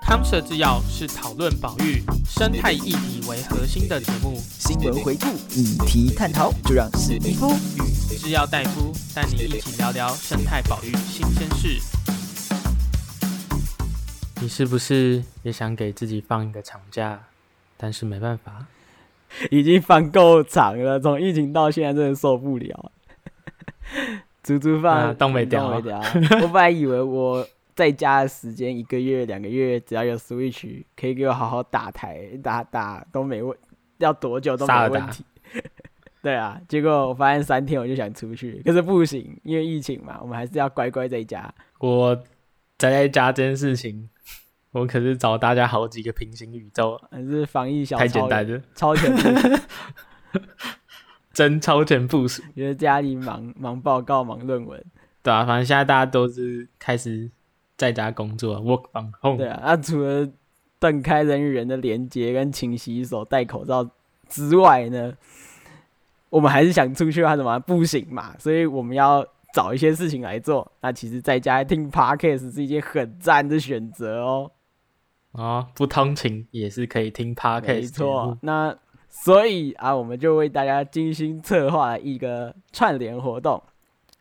康舍制药是讨论保育生态议题为核心的节目，新闻回顾、议题探讨，就让史蒂夫与制药大夫带你一起聊聊生态保育新鲜事。你是不是也想给自己放一个长假？但是没办法，已经放够长了，从疫情到现在真的受不了，足足放都没掉。我本来以为我。在家的时间一个月两个月，只要有 Switch 可以给我好好打台打打都没问，要多久都没问题。对啊，结果我发现三天我就想出去，可是不行，因为疫情嘛，我们还是要乖乖在家。我宅在家这件事情，我可是找大家好几个平行宇宙，还是防疫小太简单了，超前部署，真超前部署。因为家里忙 忙报告忙论文，对啊，反正现在大家都是开始。在家工作，work from home。对啊，那、啊、除了断开人与人的连接跟勤洗手、戴口罩之外呢，我们还是想出去，还怎么不行嘛？所以我们要找一些事情来做。那其实在家听 podcast 是一件很赞的选择哦。哦，不通勤也是可以听 podcast。没错，那所以啊，我们就为大家精心策划一个串联活动。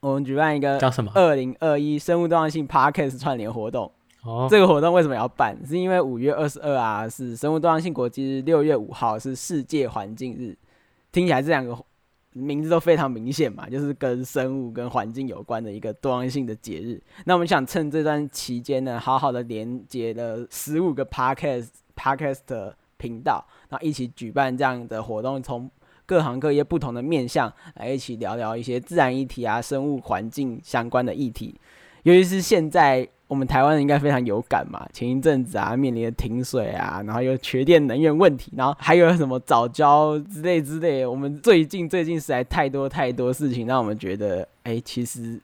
我们举办一个叫什么“二零二一生物多样性 Podcast 串联活动”。哦，这个活动为什么要办？是因为五月二十二啊，是生物多样性国际日；六月五号是世界环境日。听起来这两个名字都非常明显嘛，就是跟生物、跟环境有关的一个多样性的节日。那我们想趁这段期间呢，好好的连接了十五个 Podcast Podcast 的频道，然后一起举办这样的活动，从各行各业不同的面向来一起聊聊一些自然议题啊、生物环境相关的议题，尤其是现在我们台湾人应该非常有感嘛。前一阵子啊，面临的停水啊，然后又缺电能源问题，然后还有什么早教之类之类，我们最近最近实在太多太多事情，让我们觉得，哎、其实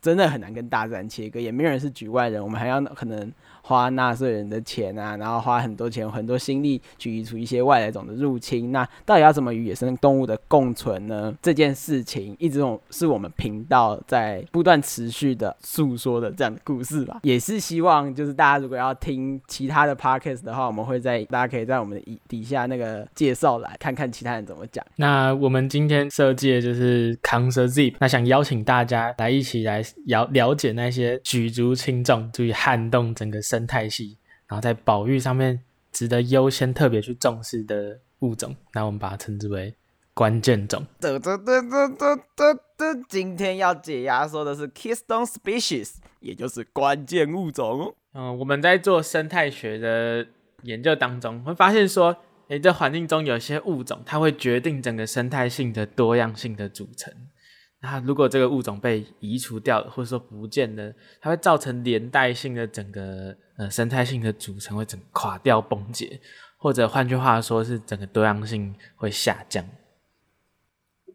真的很难跟大自然切割，也没有人是局外人，我们还要可能。花纳税人的钱啊，然后花很多钱、很多心力去移除一些外来种的入侵。那到底要怎么与野生动物的共存呢？这件事情一直是我们频道在不断持续的诉说的这样的故事吧。也是希望就是大家如果要听其他的 podcast 的话，我们会在大家可以在我们的底下那个介绍来看看其他人怎么讲。那我们今天设计的就是康 Sir Zip，那想邀请大家来一起来了了解那些举足轻重、足以撼动整个生。生态系，然后在保育上面值得优先特别去重视的物种，那我们把它称之为关键种。今天要解压说的是 Keystone Species，也就是关键物种。嗯，我们在做生态学的研究当中，会发现说，诶，这环境中有些物种，它会决定整个生态性的多样性的组成。那如果这个物种被移除掉，或者说不见了，它会造成连带性的整个呃生态性的组成会整垮掉崩解，或者换句话说是整个多样性会下降。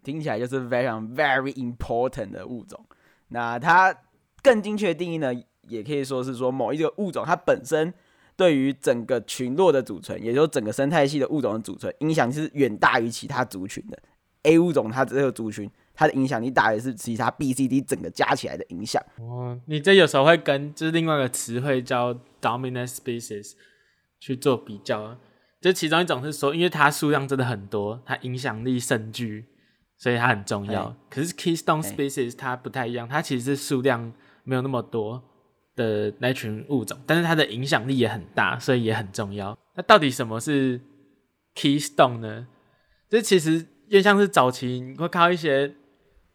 听起来就是非常 very important 的物种。那它更精确的定义呢，也可以说是说某一个物种它本身对于整个群落的组成，也就是整个生态系的物种的组成影响是远大于其他族群的。A 物种它这个族群。它的影响力大于是其他 B、C、D 整个加起来的影响。哦，你这有时候会跟就是另外一个词汇叫 dominant species 去做比较。这其中一种是说，因为它数量真的很多，它影响力甚巨，所以它很重要。欸、可是 keystone species、欸、它不太一样，它其实是数量没有那么多的那群物种，但是它的影响力也很大，所以也很重要。那到底什么是 keystone 呢？这其实就像是早期你会看到一些。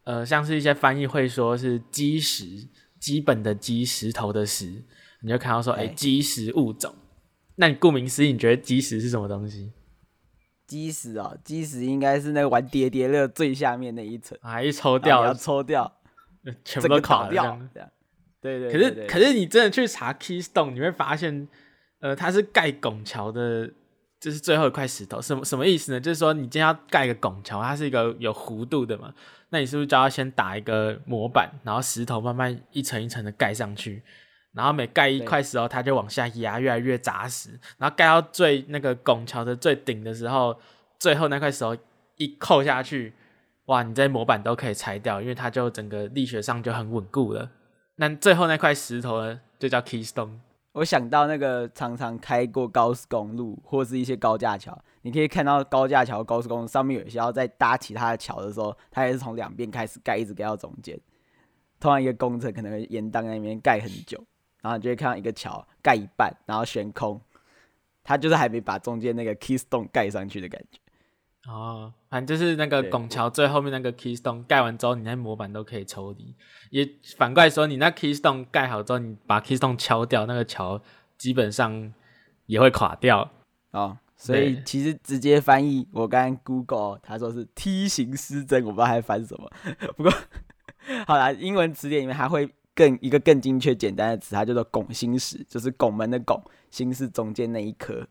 呃，像是一些翻译会说是基石，基本的基石头的石，你就看到说，哎、欸，基石物种。那你顾名思义，你觉得基石是什么东西？基石哦，基石应该是那个玩叠叠乐最下面那一层啊，一抽掉，要抽掉，全部都垮掉对，对。可是可是你真的去查 Keystone，你会发现，呃，它是盖拱桥的，这是最后一块石头。什么什么意思呢？就是说你今天要盖一个拱桥，它是一个有弧度的嘛。那你是不是就要先打一个模板，然后石头慢慢一层一层的盖上去，然后每盖一块石头，它就往下压，越来越扎实，然后盖到最那个拱桥的最顶的时候，最后那块石头一扣下去，哇，你在模板都可以拆掉，因为它就整个力学上就很稳固了。那最后那块石头呢，就叫 Keystone。我想到那个常常开过高速公路或是一些高架桥，你可以看到高架桥、高速公路上面有一些要在搭其他的桥的时候，它也是从两边开始盖，一直盖到中间。通常一个工程可能会延宕在那边盖很久，然后你就会看到一个桥盖一半，然后悬空，它就是还没把中间那个 Keystone 盖上去的感觉。哦，反正就是那个拱桥最后面那个 Keystone 盖完之后，你那模板都可以抽离。也反过来说，你那 Keystone 盖好之后，你把 Keystone 敲掉，那个桥基本上也会垮掉。哦，所以其实直接翻译，我刚刚 Google 他说是梯形失真，我不知道还翻什么。不过好啦，英文词典里面还会更一个更精确简单的词，它叫做拱心石，就是拱门的拱，心是中间那一颗，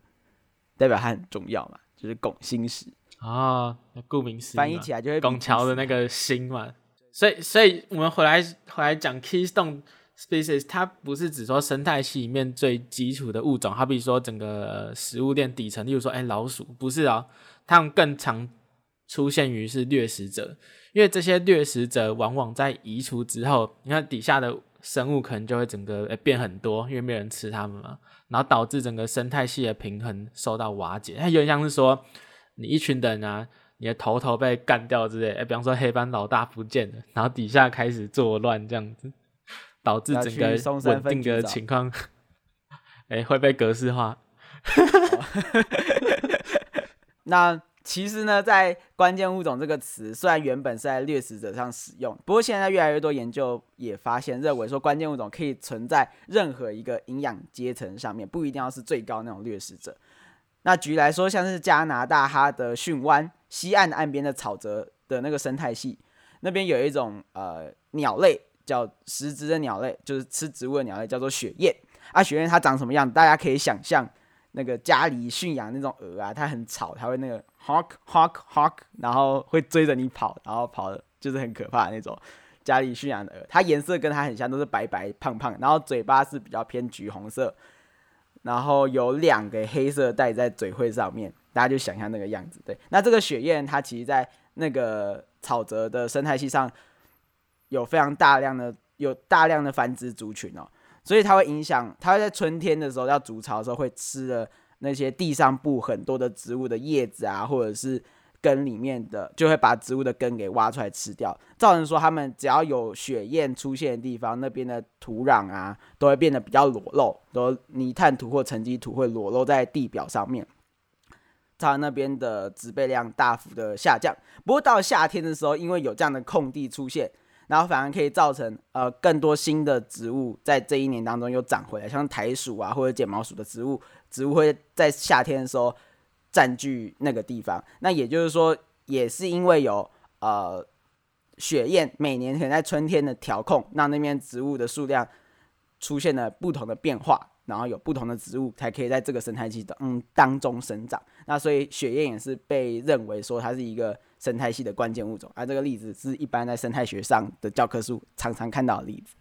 代表它很重要嘛，就是拱心石。啊，顾名思义，翻译起来就会拱桥的那个心嘛。所以，所以我们回来回来讲 Keystone Species，它不是只说生态系里面最基础的物种，好比说整个食物链底层，例如说，哎，老鼠，不是啊，它们更常出现于是掠食者，因为这些掠食者往往在移除之后，你看底下的生物可能就会整个诶变很多，因为没有人吃它们嘛，然后导致整个生态系的平衡受到瓦解。它有点像是说。你一群人啊，你的头头被干掉之类，哎，比方说黑帮老大不见了，然后底下开始作乱这样子，导致整个稳定的情况，哎，会被格式化。那其实呢，在关键物种这个词，虽然原本是在掠食者上使用，不过现在越来越多研究也发现，认为说关键物种可以存在任何一个营养阶层上面，不一定要是最高那种掠食者。那举来说，像是加拿大哈德逊湾西岸岸边的草泽的那个生态系，那边有一种呃鸟类叫食植的鸟类，就是吃植物的鸟类，叫做雪雁。啊，雪雁它长什么样？大家可以想象那个家里驯养那种鹅啊，它很吵，它会那个 honk honk honk，然后会追着你跑，然后跑的就是很可怕那种家里驯养的鹅。它颜色跟它很像，都是白白胖胖，然后嘴巴是比较偏橘红色。然后有两个黑色带在嘴喙上面，大家就想象那个样子。对，那这个雪雁它其实在那个草泽的生态系上有非常大量的有大量的繁殖族群哦，所以它会影响，它会在春天的时候要筑巢的时候会吃了那些地上部很多的植物的叶子啊，或者是。根里面的就会把植物的根给挖出来吃掉，造成说它们只要有雪燕出现的地方，那边的土壤啊都会变得比较裸露，都泥炭土或沉积土会裸露在地表上面，它那边的植被量大幅的下降。不过到夏天的时候，因为有这样的空地出现，然后反而可以造成呃更多新的植物在这一年当中又长回来，像苔鼠啊或者剪毛鼠的植物，植物会在夏天的时候。占据那个地方，那也就是说，也是因为有呃雪雁每年可能在春天的调控，让那边植物的数量出现了不同的变化，然后有不同的植物才可以在这个生态系的嗯当中生长。那所以雪雁也是被认为说它是一个生态系的关键物种，而这个例子是一般在生态学上的教科书常常看到的例子。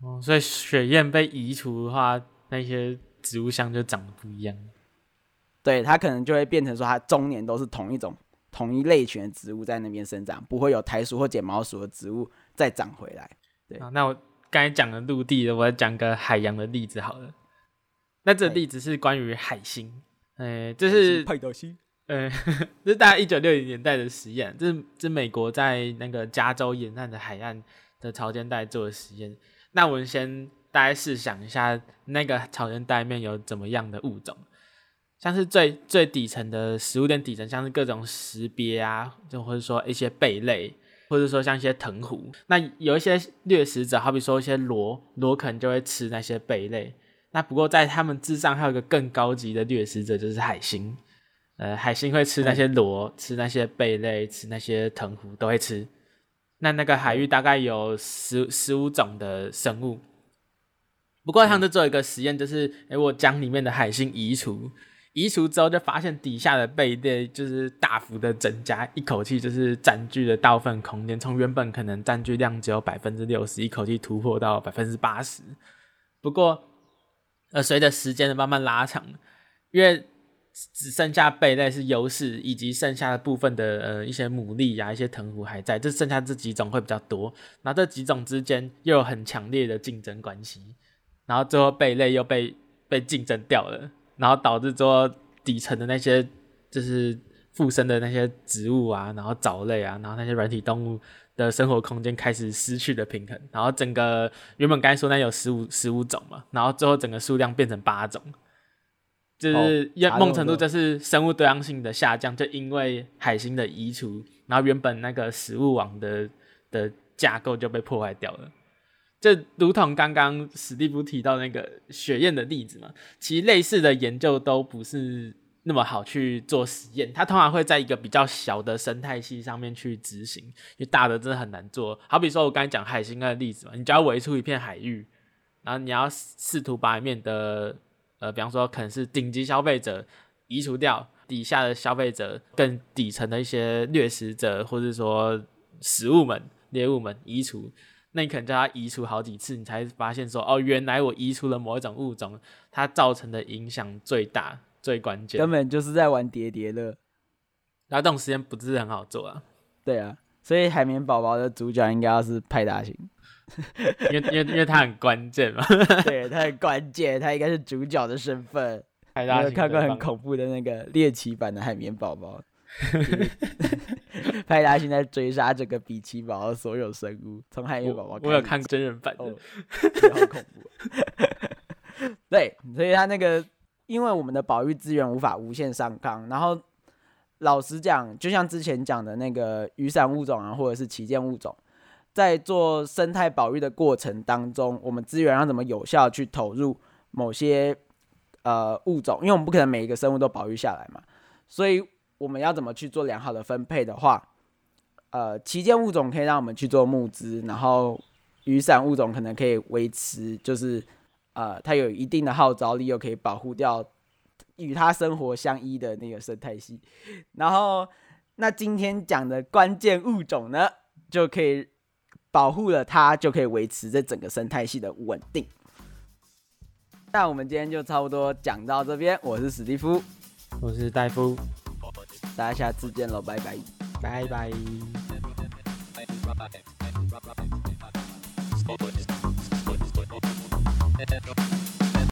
哦，所以雪雁被移除的话，那些植物相就长得不一样。对，它可能就会变成说，它终年都是同一种、同一类群的植物在那边生长，不会有苔鼠或剪毛鼠的植物再长回来。对，那我刚才讲的陆地的，我要讲个海洋的例子好了。那这例子是关于海星，哎，这是派大星，呃，这是大概一九六零年代的实验，这是这是美国在那个加州沿岸的海岸的潮间带做的实验。那我们先大概试想一下，那个潮间带面有怎么样的物种？像是最最底层的食物链底层，像是各种识别啊，就或者说一些贝类，或者说像一些藤壶。那有一些掠食者，好比说一些螺，螺可能就会吃那些贝类。那不过在它们之上还有一个更高级的掠食者，就是海星。呃，海星会吃那些螺，吃那些贝类，吃那些藤壶都会吃。那那个海域大概有十十五种的生物。不过他们做一个实验，就是诶、我将里面的海星移除。移除之后，就发现底下的贝类就是大幅的增加，一口气就是占据了大部分空间，从原本可能占据量只有百分之六十，一口气突破到百分之八十。不过，呃，随着时间的慢慢拉长，因为只剩下贝类是优势，以及剩下的部分的呃一些牡蛎呀、一些藤壶还在，就剩下这几种会比较多。那这几种之间又有很强烈的竞争关系，然后最后贝类又被被竞争掉了，然后导致说底层的那些就是附生的那些植物啊，然后藻类啊，然后那些软体动物的生活空间开始失去了平衡，然后整个原本刚才说那有十五十五种嘛，然后最后整个数量变成八种。就是某程度就是生物多样性的下降，就因为海星的移除，然后原本那个食物网的的架构就被破坏掉了。就如同刚刚史蒂夫提到那个雪燕的例子嘛，其实类似的研究都不是那么好去做实验，它通常会在一个比较小的生态系上面去执行，因为大的真的很难做。好比说我刚才讲海星的例子嘛，你只要围出一片海域，然后你要试图把里面的呃，比方说，可能是顶级消费者移除掉底下的消费者，更底层的一些掠食者，或者说食物们、猎物们移除，那你可能叫他移除好几次，你才发现说，哦，原来我移除了某一种物种，它造成的影响最大、最关键，根本就是在玩叠叠乐。然后这种实验不是很好做啊。对啊，所以海绵宝宝的主角应该要是派大星。因为因为因为他很关键嘛，对，他很关键，他应该是主角的身份。有没有看过很恐怖的那个猎奇版的海绵宝宝？派大星在追杀这个比奇堡的所有生物，从海绵宝宝。我有看真人版的，哦、好恐怖。对，所以他那个，因为我们的保育资源无法无限上纲，然后老实讲，就像之前讲的那个雨伞物种啊，或者是旗舰物种。在做生态保育的过程当中，我们资源要怎么有效去投入某些呃物种？因为我们不可能每一个生物都保育下来嘛，所以我们要怎么去做良好的分配的话，呃，旗舰物种可以让我们去做募资，然后雨伞物种可能可以维持，就是呃它有一定的号召力，又可以保护掉与它生活相依的那个生态系。然后，那今天讲的关键物种呢，就可以。保护了它，就可以维持这整个生态系的稳定。那我们今天就差不多讲到这边。我是史蒂夫，我是戴夫，大家下次见喽，拜拜，拜拜。